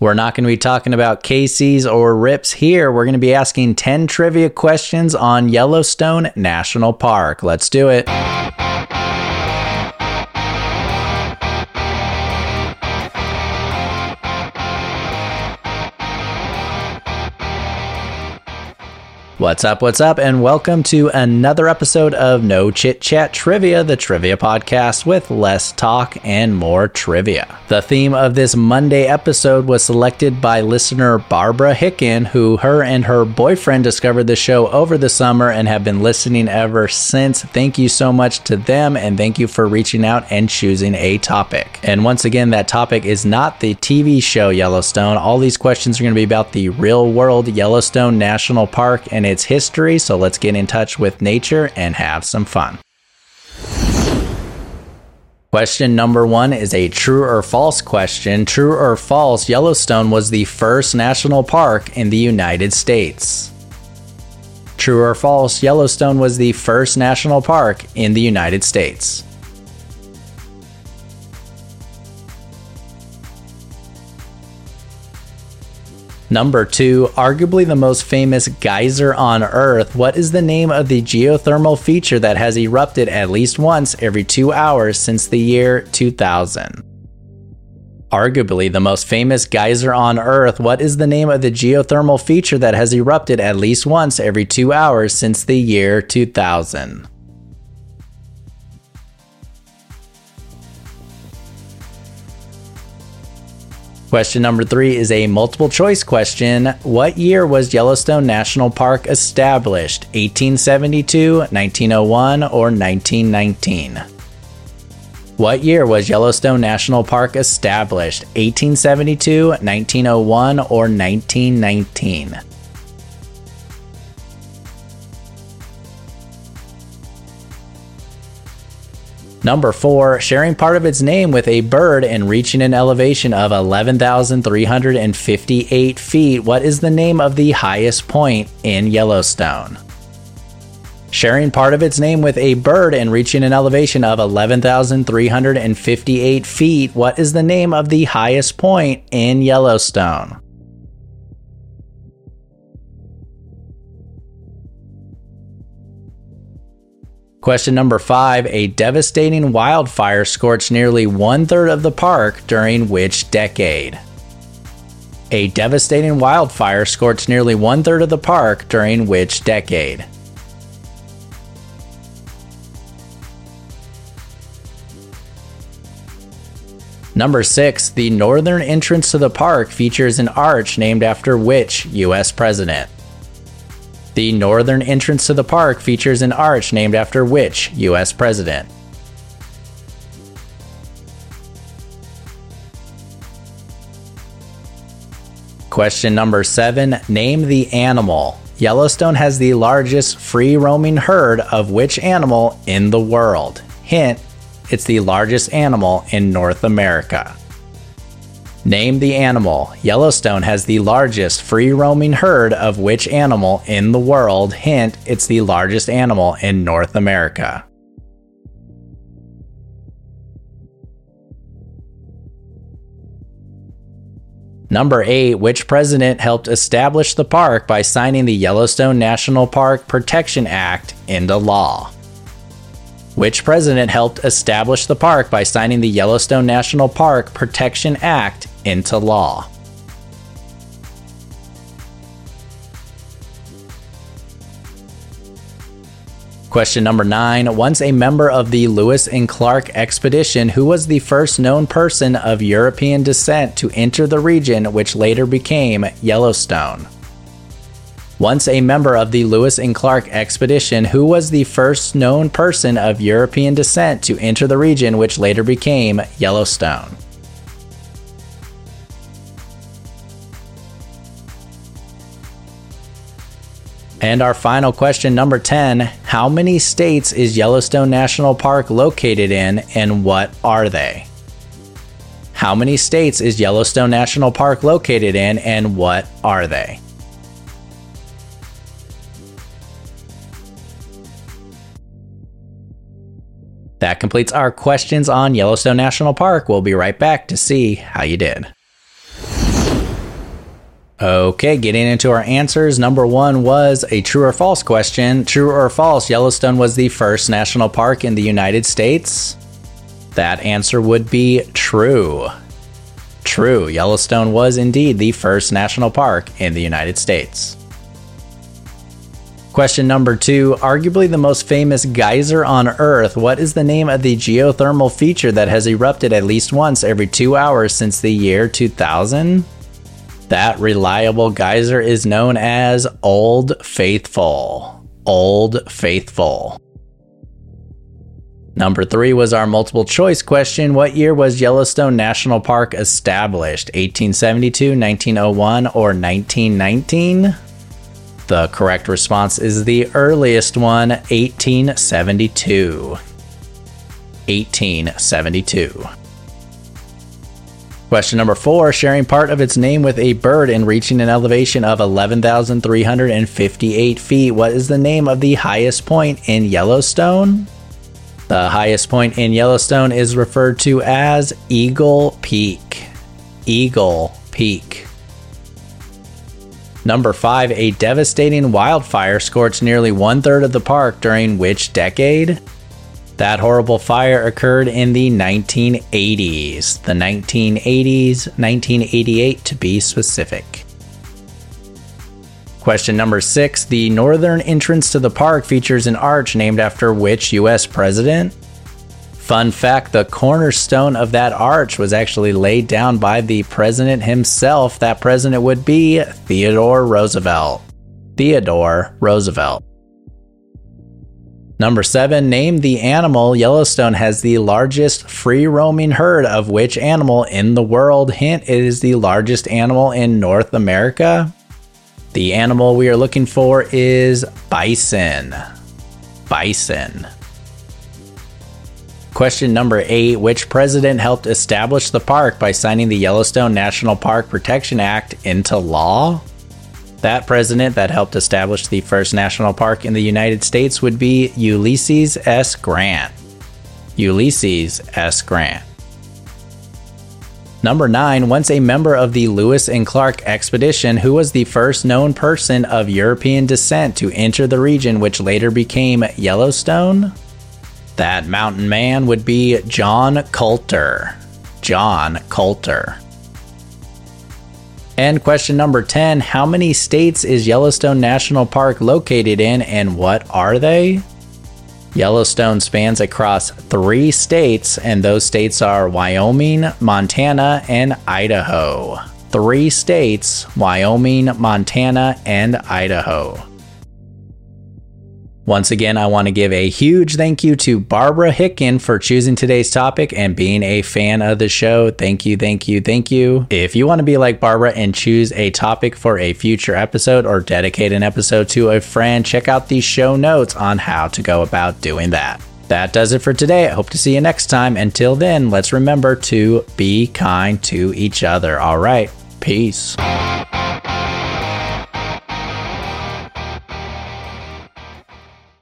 We're not going to be talking about Kayces or Rips here. We're going to be asking 10 trivia questions on Yellowstone National Park. Let's do it. What's up? What's up? And welcome to another episode of No Chit Chat Trivia, the trivia podcast with less talk and more trivia. The theme of this Monday episode was selected by listener Barbara Hicken, who her and her boyfriend discovered the show over the summer and have been listening ever since. Thank you so much to them, and thank you for reaching out and choosing a topic. And once again, that topic is not the TV show Yellowstone. All these questions are going to be about the real world Yellowstone National Park and its history. So let's get in touch with nature and have some fun. Question number one is a true or false question. True or false, Yellowstone was the first national park in the United States. True or false, Yellowstone was the first national park in the United States. Number two, arguably the most famous geyser on Earth. What is the name of the geothermal feature that has erupted at least once every two hours since the year 2000? Arguably the most famous geyser on Earth, what is the name of the geothermal feature that has erupted at least once every two hours since the year 2000? Question number three is a multiple choice question. What year was Yellowstone National Park established? 1872, 1901, or 1919? What year was Yellowstone National Park established? 1872, 1901, or 1919? Number four, sharing part of its name with a bird and reaching an elevation of 11,358 feet. What is the name of the highest point in Yellowstone? Sharing part of its name with a bird and reaching an elevation of 11,358 feet. What is the name of the highest point in Yellowstone? Question number five A devastating wildfire scorched nearly one third of the park during which decade? A devastating wildfire scorched nearly one third of the park during which decade? Number six, the northern entrance to the park features an arch named after which U.S. president? The northern entrance to the park features an arch named after which U.S. president? Question number seven Name the animal. Yellowstone has the largest free roaming herd of which animal in the world? Hint, it's the largest animal in North America. Name the animal. Yellowstone has the largest free roaming herd of which animal in the world? Hint, it's the largest animal in North America. Number 8. Which president helped establish the park by signing the Yellowstone National Park Protection Act into law? Which president helped establish the park by signing the Yellowstone National Park Protection Act into law? Question number nine. Once a member of the Lewis and Clark expedition, who was the first known person of European descent to enter the region which later became Yellowstone? Once a member of the Lewis and Clark expedition, who was the first known person of European descent to enter the region which later became Yellowstone. And our final question, number 10 How many states is Yellowstone National Park located in, and what are they? How many states is Yellowstone National Park located in, and what are they? That completes our questions on Yellowstone National Park. We'll be right back to see how you did. Okay, getting into our answers. Number one was a true or false question. True or false, Yellowstone was the first national park in the United States? That answer would be true. True, Yellowstone was indeed the first national park in the United States. Question number two Arguably the most famous geyser on Earth, what is the name of the geothermal feature that has erupted at least once every two hours since the year 2000? That reliable geyser is known as Old Faithful. Old Faithful. Number three was our multiple choice question. What year was Yellowstone National Park established? 1872, 1901, or 1919? The correct response is the earliest one, 1872. 1872. Question number four sharing part of its name with a bird and reaching an elevation of 11,358 feet. What is the name of the highest point in Yellowstone? The highest point in Yellowstone is referred to as Eagle Peak. Eagle Peak. Number 5. A devastating wildfire scorched nearly one third of the park during which decade? That horrible fire occurred in the 1980s. The 1980s, 1988 to be specific. Question number six The northern entrance to the park features an arch named after which U.S. president? Fun fact the cornerstone of that arch was actually laid down by the president himself. That president would be Theodore Roosevelt. Theodore Roosevelt. Number seven, name the animal Yellowstone has the largest free roaming herd of which animal in the world? Hint, it is the largest animal in North America. The animal we are looking for is bison. Bison. Question number eight Which president helped establish the park by signing the Yellowstone National Park Protection Act into law? That president that helped establish the first national park in the United States would be Ulysses S. Grant. Ulysses S. Grant. Number 9, once a member of the Lewis and Clark expedition, who was the first known person of European descent to enter the region which later became Yellowstone? That mountain man would be John Colter. John Colter. And question number 10 How many states is Yellowstone National Park located in and what are they? Yellowstone spans across three states, and those states are Wyoming, Montana, and Idaho. Three states Wyoming, Montana, and Idaho. Once again, I want to give a huge thank you to Barbara Hicken for choosing today's topic and being a fan of the show. Thank you, thank you, thank you. If you want to be like Barbara and choose a topic for a future episode or dedicate an episode to a friend, check out the show notes on how to go about doing that. That does it for today. I hope to see you next time. Until then, let's remember to be kind to each other. All right, peace.